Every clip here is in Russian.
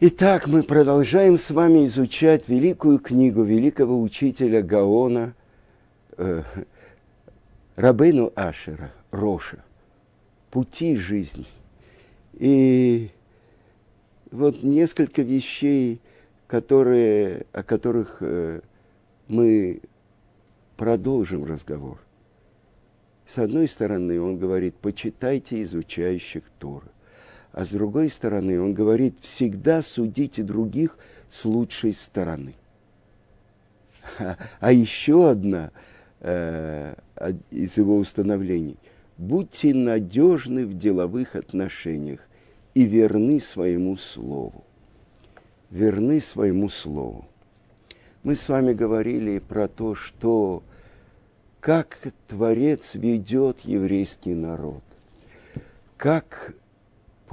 Итак, мы продолжаем с вами изучать великую книгу великого учителя Гаона э, Рабейну Ашера, Роша, «Пути жизни». И вот несколько вещей, которые, о которых э, мы продолжим разговор. С одной стороны, он говорит, почитайте изучающих Торы. А с другой стороны, он говорит, всегда судите других с лучшей стороны. А, еще одна э, из его установлений. Будьте надежны в деловых отношениях и верны своему слову. Верны своему слову. Мы с вами говорили про то, что как Творец ведет еврейский народ, как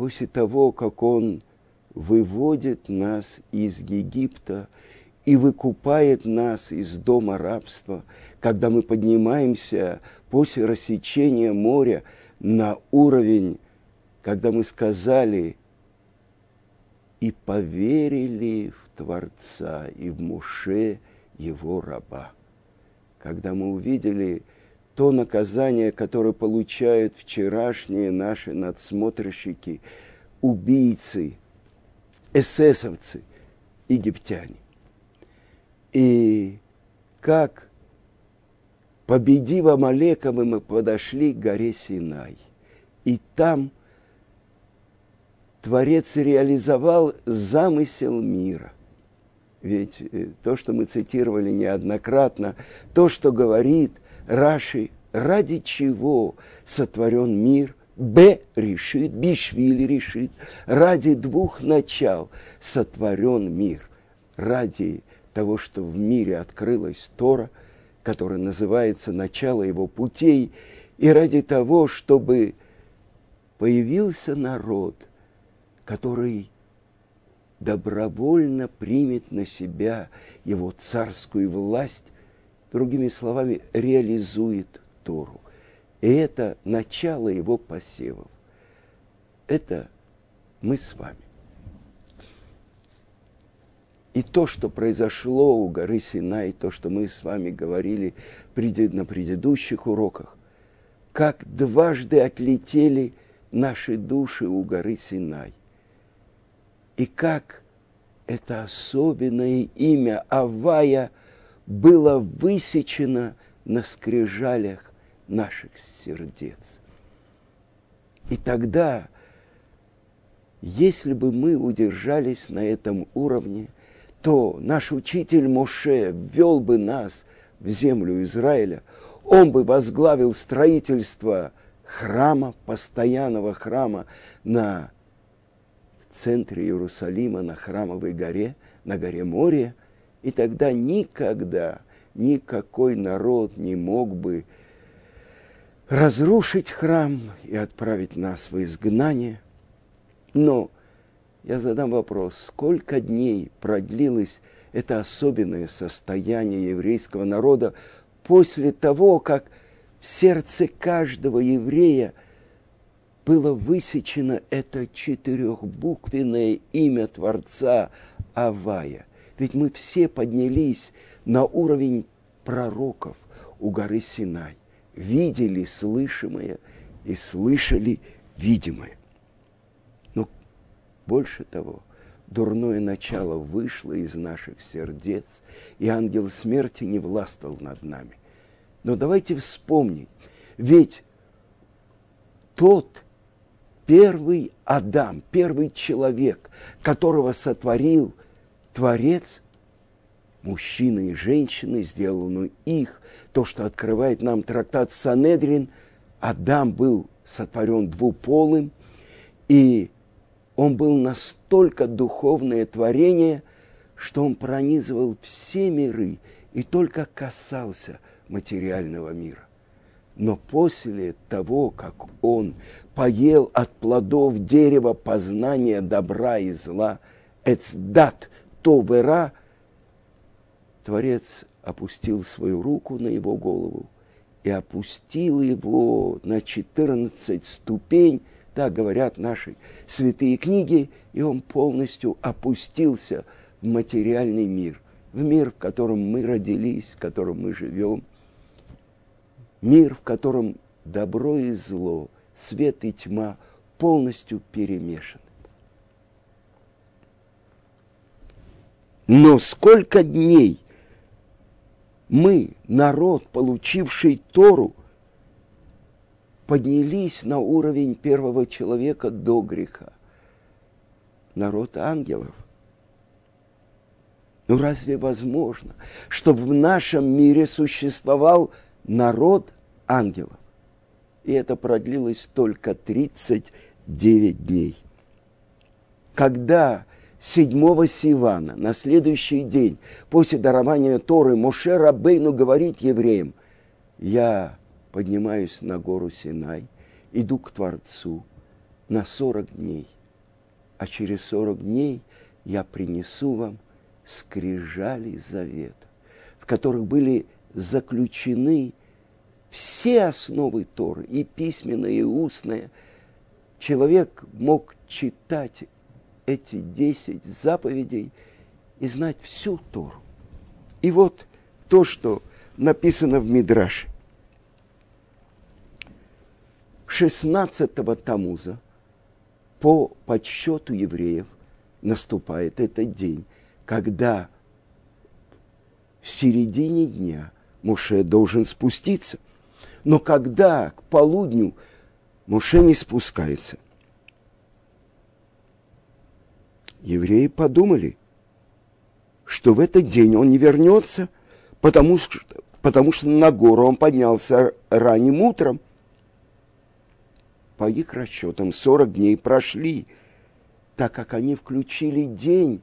после того, как Он выводит нас из Египта и выкупает нас из дома рабства, когда мы поднимаемся после рассечения моря на уровень, когда мы сказали и поверили в Творца и в Муше, его раба. Когда мы увидели то наказание, которое получают вчерашние наши надсмотрщики, убийцы, эсэсовцы, египтяне. И как, победив Амалека, мы подошли к горе Синай. И там Творец реализовал замысел мира. Ведь э, то, что мы цитировали неоднократно, то, что говорит Раши, ради чего сотворен мир, Б решит, Бишвили решит, ради двух начал сотворен мир, ради того, что в мире открылась Тора, которая называется начало его путей, и ради того, чтобы появился народ, который добровольно примет на себя его царскую власть другими словами, реализует Тору. И это начало его посевов. Это мы с вами. И то, что произошло у горы Синай, то, что мы с вами говорили на предыдущих уроках, как дважды отлетели наши души у горы Синай. И как это особенное имя Авая – было высечено на скрижалях наших сердец. И тогда, если бы мы удержались на этом уровне, то наш учитель Моше ввел бы нас в землю Израиля, он бы возглавил строительство храма, постоянного храма на центре Иерусалима, на храмовой горе, на горе Море, и тогда никогда никакой народ не мог бы разрушить храм и отправить нас в изгнание. Но я задам вопрос, сколько дней продлилось это особенное состояние еврейского народа после того, как в сердце каждого еврея было высечено это четырехбуквенное имя Творца Авая. Ведь мы все поднялись на уровень пророков у горы Синай, видели слышимое и слышали видимое. Но больше того, дурное начало вышло из наших сердец, и ангел смерти не властвовал над нами. Но давайте вспомнить, ведь тот первый Адам, первый человек, которого сотворил – Творец, мужчины и женщины, сделанную их, то, что открывает нам трактат Санедрин, Адам был сотворен двуполым, и он был настолько духовное творение, что он пронизывал все миры и только касался материального мира. Но после того, как он поел от плодов дерева познания добра и зла, эцдат – то вера, Творец опустил свою руку на его голову и опустил его на 14 ступень Так говорят наши святые книги, и он полностью опустился в материальный мир, в мир, в котором мы родились, в котором мы живем, мир, в котором добро и зло, свет и тьма полностью перемешаны. Но сколько дней мы, народ, получивший Тору, поднялись на уровень первого человека до греха. Народ ангелов. Ну разве возможно, чтобы в нашем мире существовал народ ангелов? И это продлилось только 39 дней. Когда седьмого Сивана, на следующий день, после дарования Торы, Моше Рабейну говорит евреям, я поднимаюсь на гору Синай, иду к Творцу на сорок дней, а через сорок дней я принесу вам скрижали завета, в которых были заключены все основы Торы, и письменное, и устное. Человек мог читать эти десять заповедей и знать всю Тору. И вот то, что написано в Мидраше. 16-го Тамуза по подсчету евреев наступает этот день, когда в середине дня Муше должен спуститься. Но когда к полудню Муше не спускается – евреи подумали, что в этот день он не вернется, потому что, потому что на гору он поднялся ранним утром. По их расчетам 40 дней прошли, так как они включили день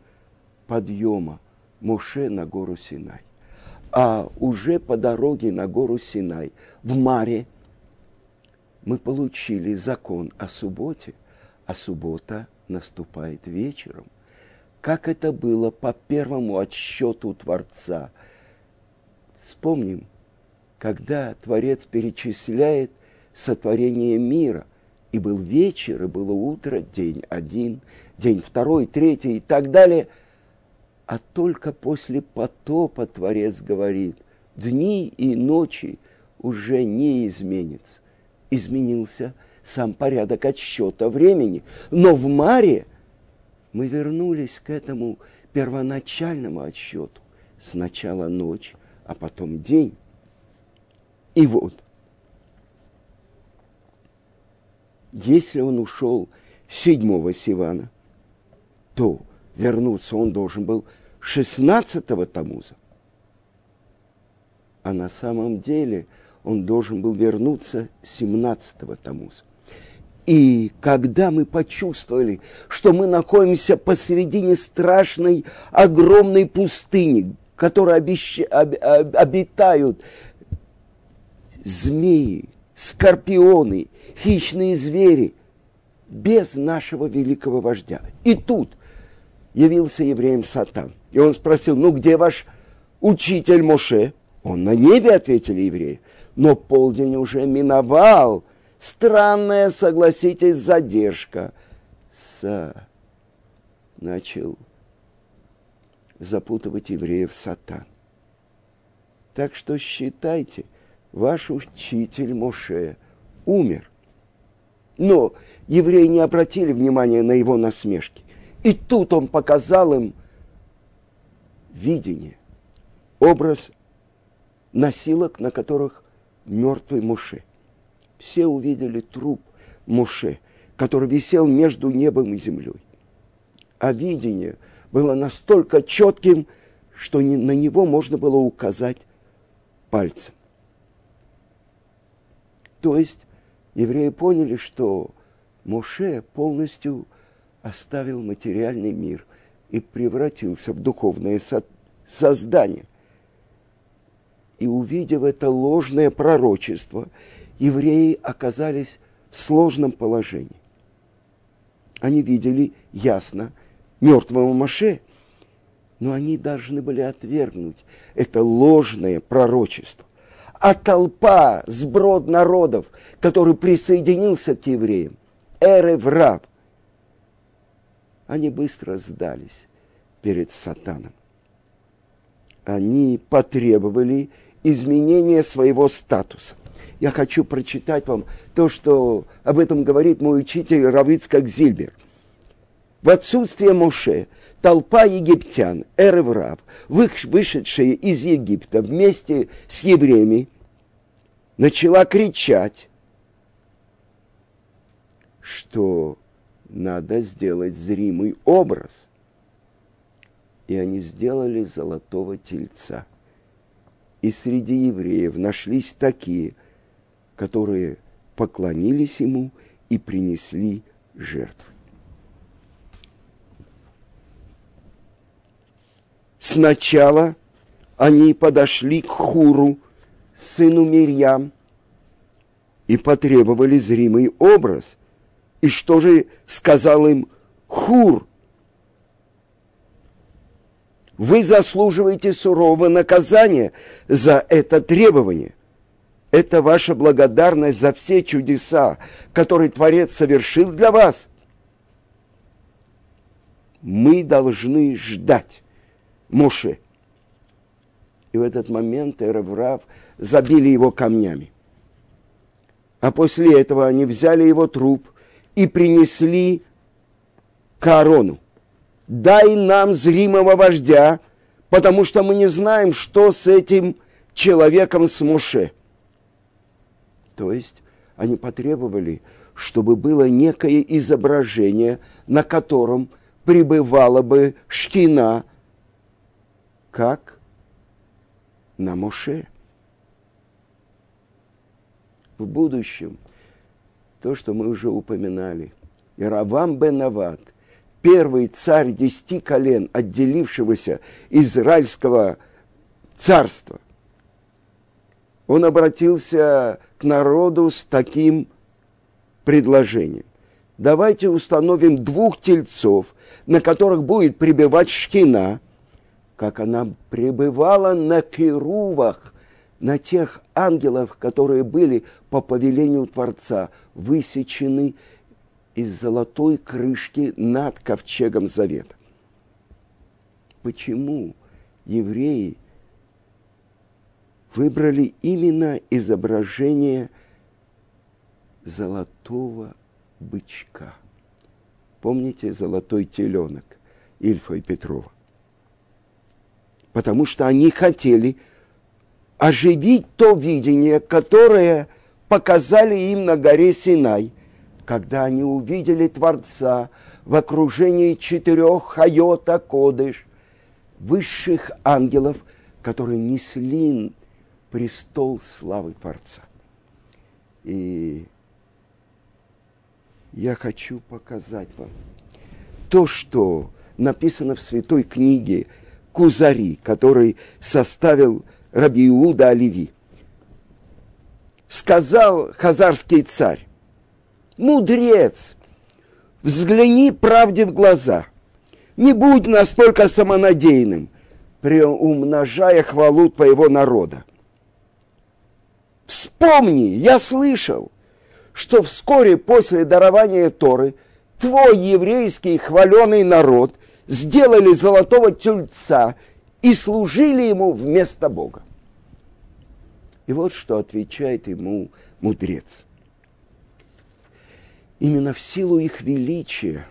подъема Моше на гору Синай. А уже по дороге на гору Синай, в Маре, мы получили закон о субботе, а суббота – наступает вечером, как это было по первому отсчету Творца. Вспомним, когда Творец перечисляет сотворение мира, и был вечер, и было утро, день один, день второй, третий и так далее. А только после потопа Творец говорит, дни и ночи уже не изменится. Изменился – сам порядок отсчета времени. Но в Маре мы вернулись к этому первоначальному отсчету. Сначала ночь, а потом день. И вот, если он ушел седьмого Сивана, то вернуться он должен был 16-го Тамуза. А на самом деле он должен был вернуться 17-го Тамуза. И когда мы почувствовали, что мы находимся посередине страшной, огромной пустыни, в которой обещ... об... Об... обитают змеи, скорпионы, хищные звери, без нашего великого вождя. И тут явился евреем Сатан. И он спросил, ну где ваш учитель Моше? Он на небе, ответили евреи. Но полдень уже миновал, Странная, согласитесь, задержка. С начал запутывать евреев сатан. Так что считайте, ваш учитель Моше умер. Но евреи не обратили внимания на его насмешки. И тут он показал им видение, образ носилок, на которых мертвый Моше все увидели труп Муше, который висел между небом и землей. А видение было настолько четким, что на него можно было указать пальцем. То есть евреи поняли, что Моше полностью оставил материальный мир и превратился в духовное со- создание. И увидев это ложное пророчество евреи оказались в сложном положении. Они видели ясно мертвого Маше, но они должны были отвергнуть это ложное пророчество. А толпа, сброд народов, который присоединился к евреям, Эреврав. Они быстро сдались перед сатаном. Они потребовали изменения своего статуса. Я хочу прочитать вам то, что об этом говорит мой учитель Равицкак Зильбер. В отсутствие Моше толпа египтян, Эреврав, вышедшая из Египта вместе с евреями, начала кричать, что надо сделать зримый образ. И они сделали золотого тельца. И среди евреев нашлись такие, которые поклонились ему и принесли жертвы. Сначала они подошли к Хуру, сыну Мирьям, и потребовали зримый образ. И что же сказал им Хур? Вы заслуживаете сурового наказания за это требование. Это ваша благодарность за все чудеса, которые Творец совершил для вас. Мы должны ждать Моше. И в этот момент Эреврав забили его камнями. А после этого они взяли его труп и принесли к Аарону. Дай нам зримого вождя, потому что мы не знаем, что с этим человеком с Моше. То есть они потребовали, чтобы было некое изображение, на котором пребывала бы шкина, как на Моше в будущем то, что мы уже упоминали. Иравам бен Ават, первый царь десяти колен, отделившегося израильского царства, он обратился к народу с таким предложением. Давайте установим двух тельцов, на которых будет пребывать шкина, как она пребывала на керувах на тех ангелов, которые были по повелению Творца высечены из золотой крышки над ковчегом завета. Почему евреи выбрали именно изображение золотого бычка? Помните золотой теленок Ильфа и Петрова? Потому что они хотели – оживить то видение, которое показали им на горе Синай, когда они увидели Творца в окружении четырех хайота Кодыш, высших ангелов, которые несли престол славы Творца. И я хочу показать вам то, что написано в святой книге Кузари, который составил Раби Оливи. Сказал хазарский царь, мудрец, взгляни правде в глаза, не будь настолько самонадеянным, приумножая хвалу твоего народа. Вспомни, я слышал, что вскоре после дарования Торы твой еврейский хваленый народ сделали золотого тюльца и служили ему вместо Бога. И вот что отвечает ему мудрец. Именно в силу их величия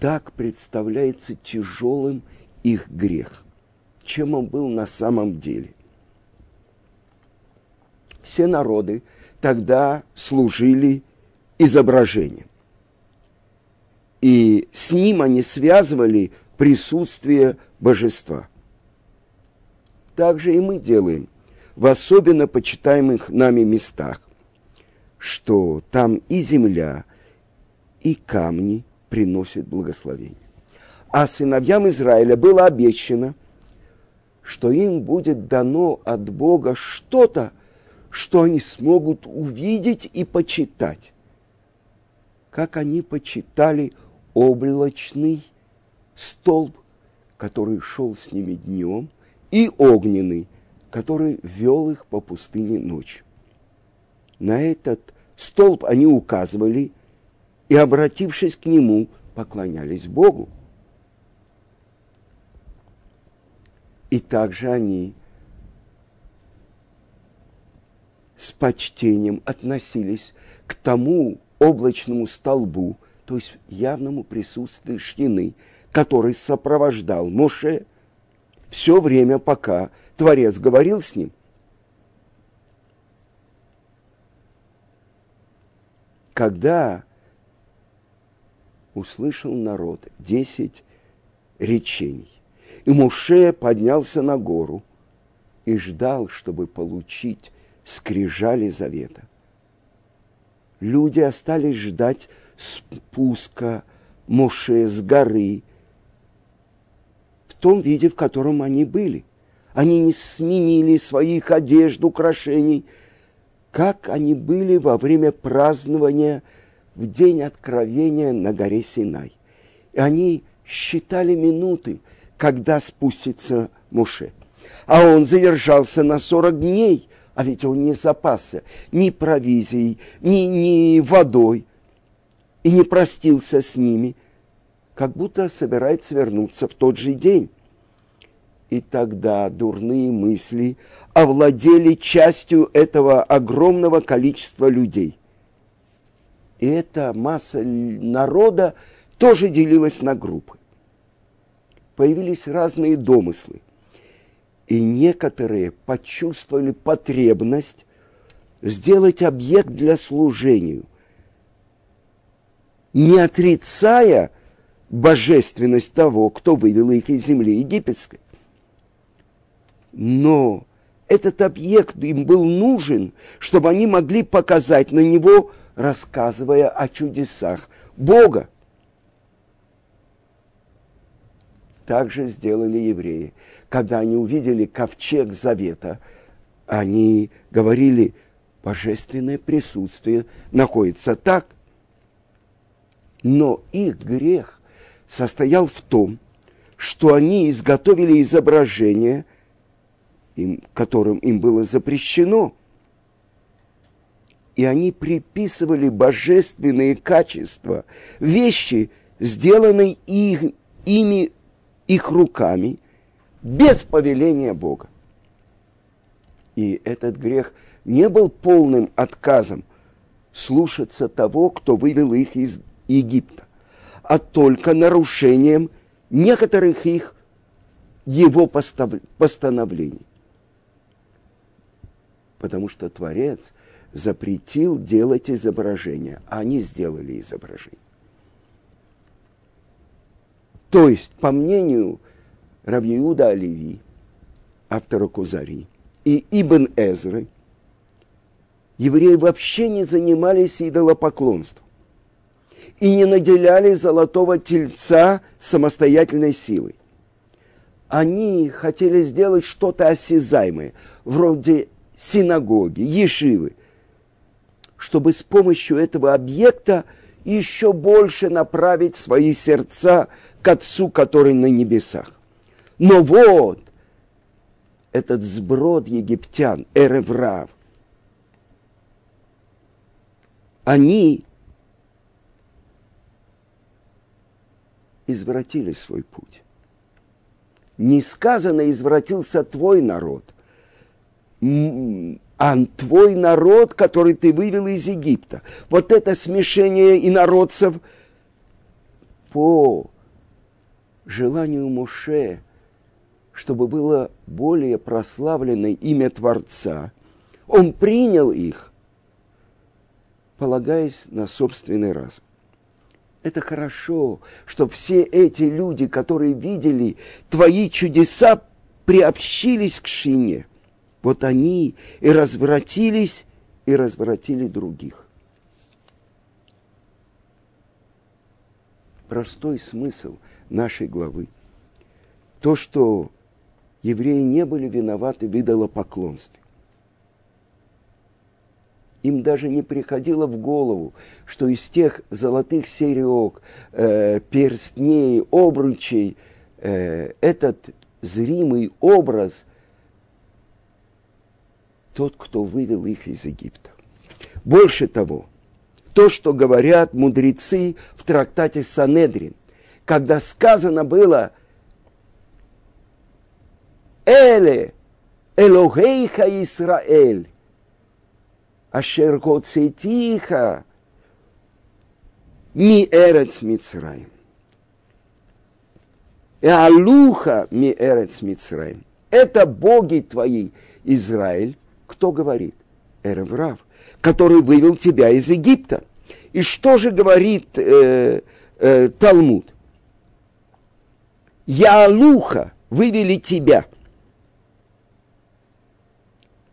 так представляется тяжелым их грех, чем он был на самом деле. Все народы тогда служили изображением. И с ним они связывали присутствие божества. Так же и мы делаем в особенно почитаемых нами местах, что там и земля, и камни приносят благословение. А сыновьям Израиля было обещано, что им будет дано от Бога что-то, что они смогут увидеть и почитать. Как они почитали облачный столб, который шел с ними днем, и огненный, который вел их по пустыне ночью. На этот столб они указывали и, обратившись к нему, поклонялись Богу. И также они с почтением относились к тому облачному столбу, то есть явному присутствию Шхины, который сопровождал Моше все время, пока Творец говорил с ним. Когда услышал народ десять речений, и Муше поднялся на гору и ждал, чтобы получить скрижали завета. Люди остались ждать спуска Моше с горы в том виде, в котором они были. Они не сменили своих одежд, украшений, как они были во время празднования в день откровения на горе Синай. И они считали минуты, когда спустится Муше. А он задержался на 40 дней, а ведь он не запасся ни провизией, ни, ни водой, и не простился с ними, как будто собирается вернуться в тот же день. И тогда дурные мысли овладели частью этого огромного количества людей. И эта масса народа тоже делилась на группы. Появились разные домыслы – и некоторые почувствовали потребность сделать объект для служения, не отрицая божественность того, кто вывел их из земли египетской. Но этот объект им был нужен, чтобы они могли показать на него, рассказывая о чудесах Бога. Так же сделали евреи когда они увидели ковчег завета, они говорили, божественное присутствие находится так. Но их грех состоял в том, что они изготовили изображение, им, которым им было запрещено, и они приписывали божественные качества, вещи, сделанные их, ими, их руками, без повеления Бога. И этот грех не был полным отказом слушаться того, кто вывел их из Египта, а только нарушением некоторых их его постановлений. Потому что Творец запретил делать изображения, а они сделали изображение. То есть, по мнению Равьеуда Оливи, автора Кузари, и Ибн Эзры, евреи вообще не занимались идолопоклонством и не наделяли золотого тельца самостоятельной силой. Они хотели сделать что-то осязаемое, вроде синагоги, ешивы, чтобы с помощью этого объекта еще больше направить свои сердца к Отцу, который на небесах. Но вот этот сброд египтян, Эреврав, они извратили свой путь. Не сказано, извратился твой народ, а твой народ, который ты вывел из Египта. Вот это смешение инородцев по желанию Моше – чтобы было более прославлено имя Творца, он принял их, полагаясь на собственный разум. Это хорошо, что все эти люди, которые видели твои чудеса, приобщились к шине. Вот они и развратились, и развратили других. Простой смысл нашей главы. То, что евреи не были виноваты в идолопоклонстве. Им даже не приходило в голову, что из тех золотых серег, э, перстней, обручей э, этот зримый образ тот, кто вывел их из Египта. Больше того, то, что говорят мудрецы в трактате Санедрин, когда сказано было «Эле, Элогейха Исраэль, Ашер Гоцетиха, Ми Эрец Мицраим». Алуха ми эрец Мицраим. Это боги твои, Израиль. Кто говорит? Эреврав, который вывел тебя из Египта. И что же говорит э, э, Талмуд? Яалуха вывели тебя.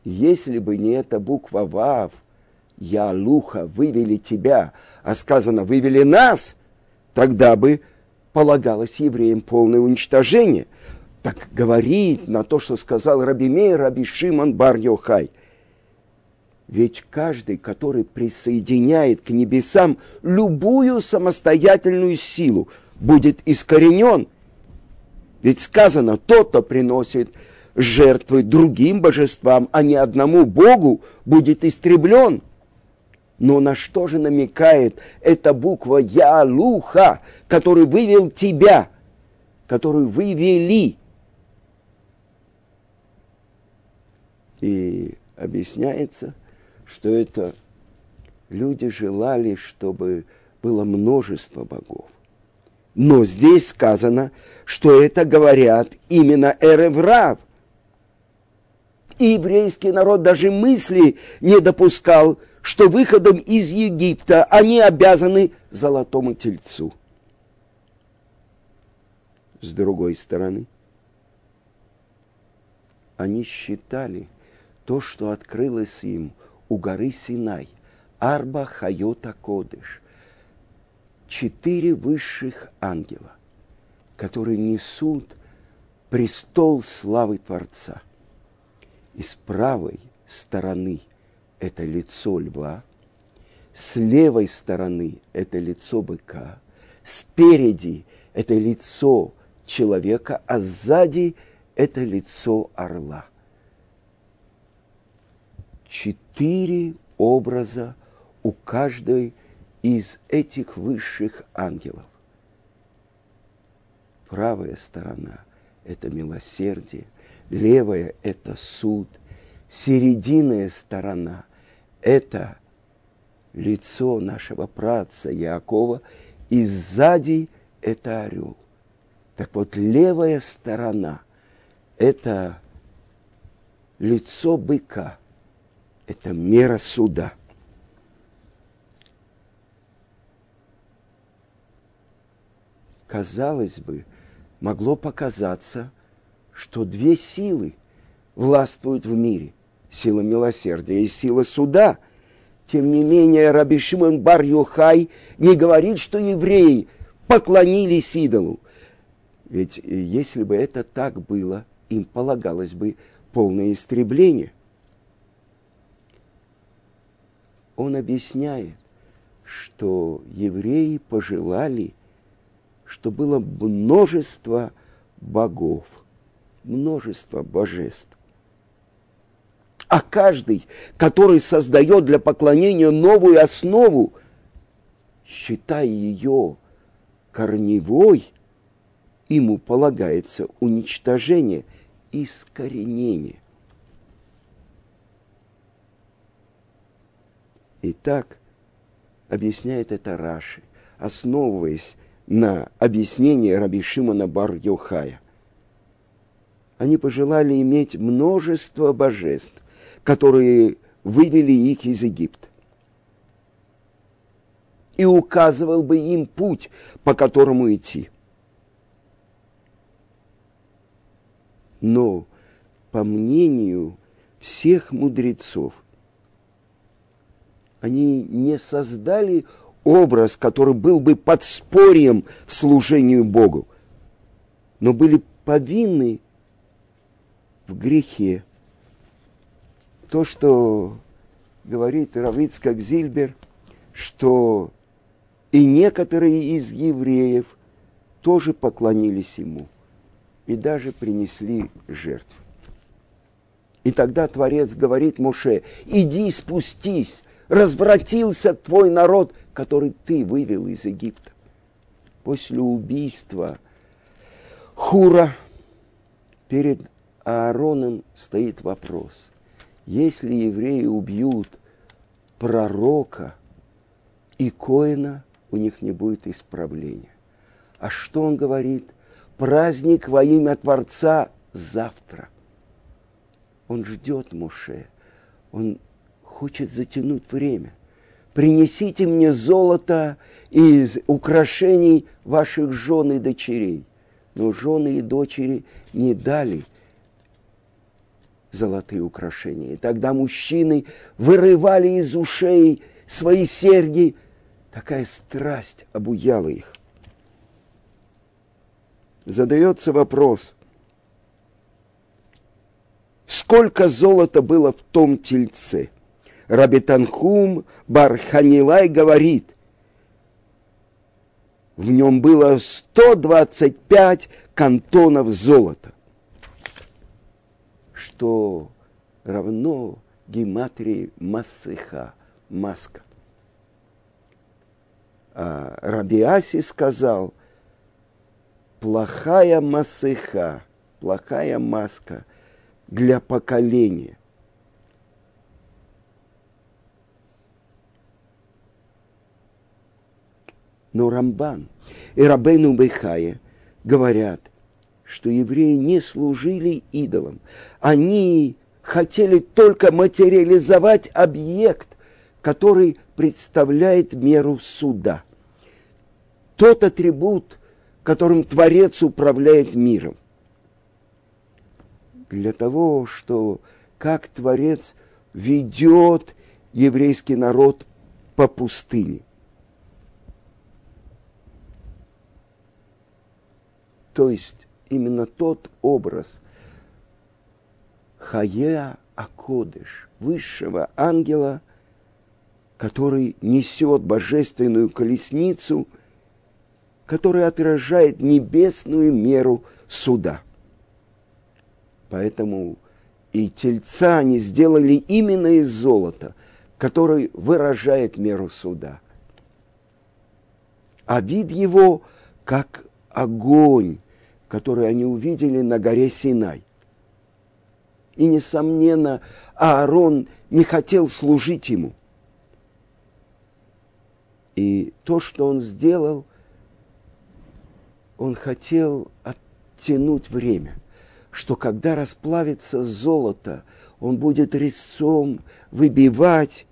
Если бы не эта буква Вав, Яалуха вывели тебя, а сказано вывели нас, тогда бы полагалось евреям полное уничтожение. Так говорит на то, что сказал Раби Мей, Раби Шимон Бар Йохай. Ведь каждый, который присоединяет к небесам любую самостоятельную силу, будет искоренен. Ведь сказано, тот, кто приносит жертвы другим божествам, а не одному Богу, будет истреблен – но на что же намекает эта буква Ялуха, который вывел тебя, который вывели? И объясняется, что это люди желали, чтобы было множество богов. Но здесь сказано, что это говорят именно Эреврав. И еврейский народ даже мысли не допускал, что выходом из Египта они обязаны золотому тельцу. С другой стороны, они считали то, что открылось им у горы Синай, Арба Хайота Кодыш, четыре высших ангела, которые несут престол славы Творца. И с правой стороны – это лицо льва, с левой стороны это лицо быка, спереди это лицо человека, а сзади это лицо орла. Четыре образа у каждой из этих высших ангелов. Правая сторона – это милосердие, левая – это суд, серединная сторона это лицо нашего праца Якова, и сзади это орел. Так вот, левая сторона – это лицо быка, это мера суда. Казалось бы, могло показаться, что две силы властвуют в мире сила милосердия и сила суда. Тем не менее, Раби Шимон бар Йохай не говорит, что евреи поклонились идолу. Ведь если бы это так было, им полагалось бы полное истребление. Он объясняет, что евреи пожелали, что было множество богов, множество божеств а каждый, который создает для поклонения новую основу, считая ее корневой, ему полагается уничтожение, искоренение. Итак, объясняет это Раши, основываясь на объяснении Раби Шимона бар -Йохая. Они пожелали иметь множество божеств, которые вывели их из Египта. И указывал бы им путь, по которому идти. Но, по мнению всех мудрецов, они не создали образ, который был бы подспорьем в служении Богу, но были повинны в грехе то, что говорит Равицкак Зильбер, что и некоторые из евреев тоже поклонились ему и даже принесли жертву. И тогда Творец говорит Моше, иди спустись развратился твой народ, который ты вывел из Египта. После убийства Хура перед Аароном стоит вопрос. Если евреи убьют пророка и Коина, у них не будет исправления. А что он говорит? Праздник во имя Творца завтра. Он ждет Муше. Он хочет затянуть время. Принесите мне золото из украшений ваших жен и дочерей. Но жены и дочери не дали золотые украшения. И тогда мужчины вырывали из ушей свои серьги. Такая страсть обуяла их. Задается вопрос, сколько золота было в том тельце – Рабитанхум Барханилай говорит, в нем было 125 кантонов золота, что равно гематрии Масыха, маска. А Рабиаси сказал, плохая масыха, плохая маска для поколения. Но Рамбан и Рабейну Бейхая говорят, что евреи не служили идолам. Они хотели только материализовать объект, который представляет меру суда. Тот атрибут, которым Творец управляет миром. Для того, что как Творец ведет еврейский народ по пустыне. То есть именно тот образ Хая Акодыш, высшего ангела, который несет божественную колесницу, которая отражает небесную меру суда. Поэтому и тельца они сделали именно из золота, который выражает меру суда. А вид его как огонь, который они увидели на горе Синай. И, несомненно, Аарон не хотел служить ему. И то, что он сделал, он хотел оттянуть время, что когда расплавится золото, он будет резцом выбивать,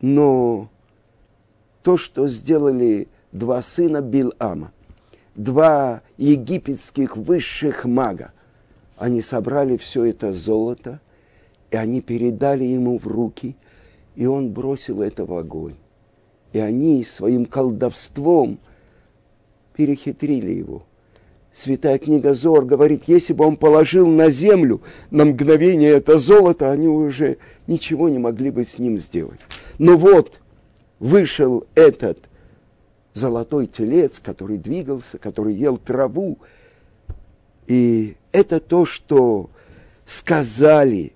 но то, что сделали два сына Билама – два египетских высших мага. Они собрали все это золото, и они передали ему в руки, и он бросил это в огонь. И они своим колдовством перехитрили его. Святая книга Зор говорит, если бы он положил на землю на мгновение это золото, они уже ничего не могли бы с ним сделать. Но вот вышел этот – золотой телец, который двигался, который ел траву. И это то, что сказали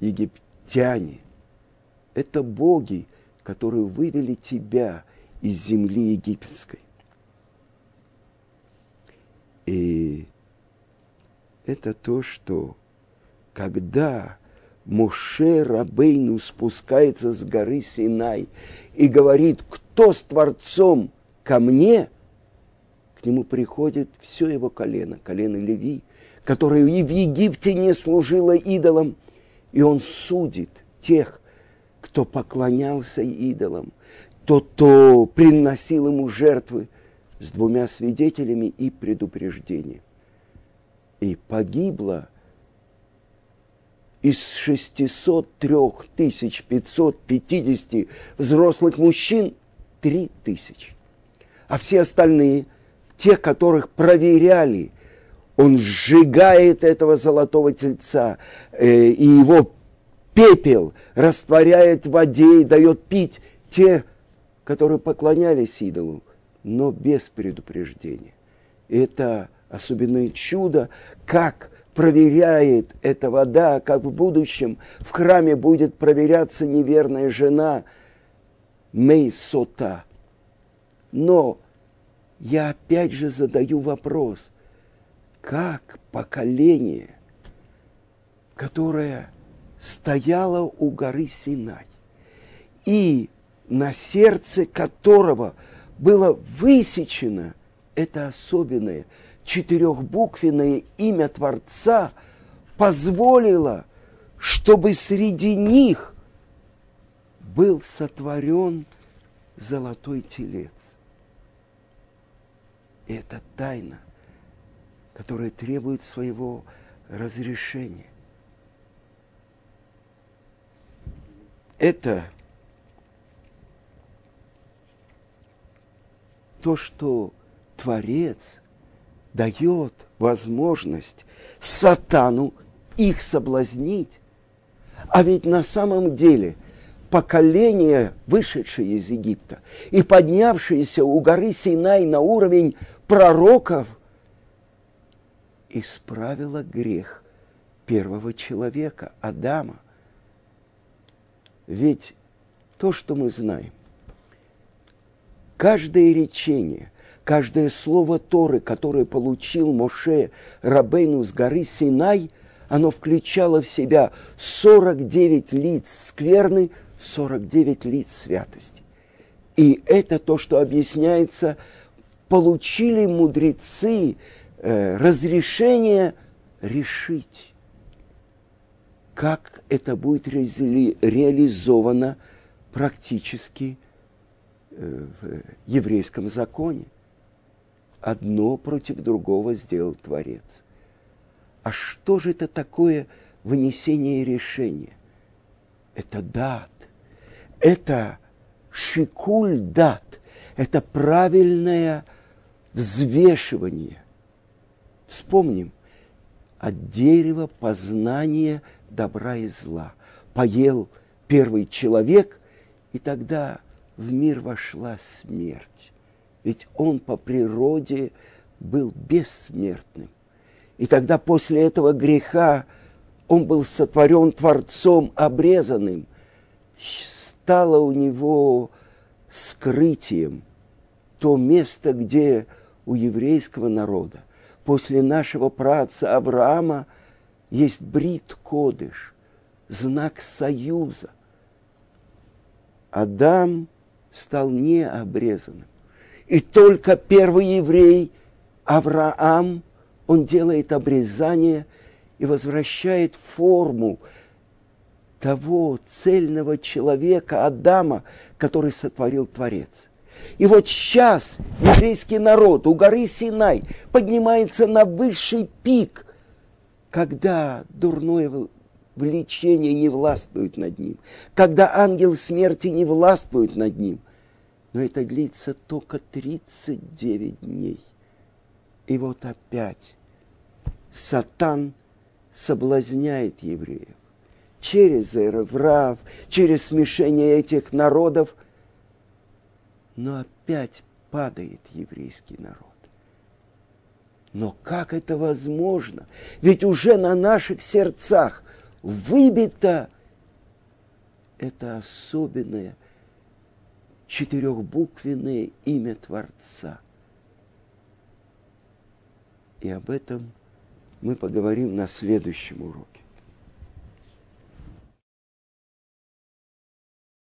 египтяне. Это боги, которые вывели тебя из земли египетской. И это то, что когда Моше Рабейну спускается с горы Синай и говорит, кто с Творцом ко мне, к нему приходит все его колено, колено Леви, которое и в Египте не служило идолам, и он судит тех, кто поклонялся идолам, тот, кто приносил ему жертвы с двумя свидетелями и предупреждением. И погибло из 603 550 взрослых мужчин три тысячи. А все остальные, те, которых проверяли, он сжигает этого золотого тельца, э, и его пепел растворяет в воде и дает пить те, которые поклонялись идолу, но без предупреждения. Это особенное чудо, как проверяет эта вода, как в будущем в храме будет проверяться неверная жена Мейсота. Но я опять же задаю вопрос, как поколение, которое стояло у горы Синай, и на сердце которого было высечено это особенное четырехбуквенное имя Творца, позволило, чтобы среди них был сотворен золотой телец. И это тайна, которая требует своего разрешения. Это то, что Творец дает возможность сатану их соблазнить. А ведь на самом деле поколение, вышедшее из Египта и поднявшееся у горы Синай на уровень пророков, исправило грех первого человека, Адама. Ведь то, что мы знаем, каждое речение, каждое слово Торы, которое получил Моше Рабейну с горы Синай, оно включало в себя 49 лиц скверны, 49 лиц святости. И это то, что объясняется, получили мудрецы э, разрешение решить, как это будет ре- реализовано практически э, в еврейском законе. Одно против другого сделал Творец. А что же это такое вынесение решения? Это дат это шикуль дат, это правильное взвешивание. Вспомним, от дерева познания добра и зла. Поел первый человек, и тогда в мир вошла смерть. Ведь он по природе был бессмертным. И тогда после этого греха он был сотворен Творцом обрезанным, стало у него скрытием то место, где у еврейского народа после нашего праца Авраама есть брит кодыш, знак союза. Адам стал необрезанным. И только первый еврей, Авраам, он делает обрезание и возвращает форму того цельного человека, Адама, который сотворил Творец. И вот сейчас еврейский народ у горы Синай поднимается на высший пик, когда дурное влечение не властвует над ним, когда ангел смерти не властвует над ним. Но это длится только 39 дней. И вот опять Сатан соблазняет евреев через Эреврав, через смешение этих народов. Но опять падает еврейский народ. Но как это возможно? Ведь уже на наших сердцах выбито это особенное четырехбуквенное имя Творца. И об этом мы поговорим на следующем уроке.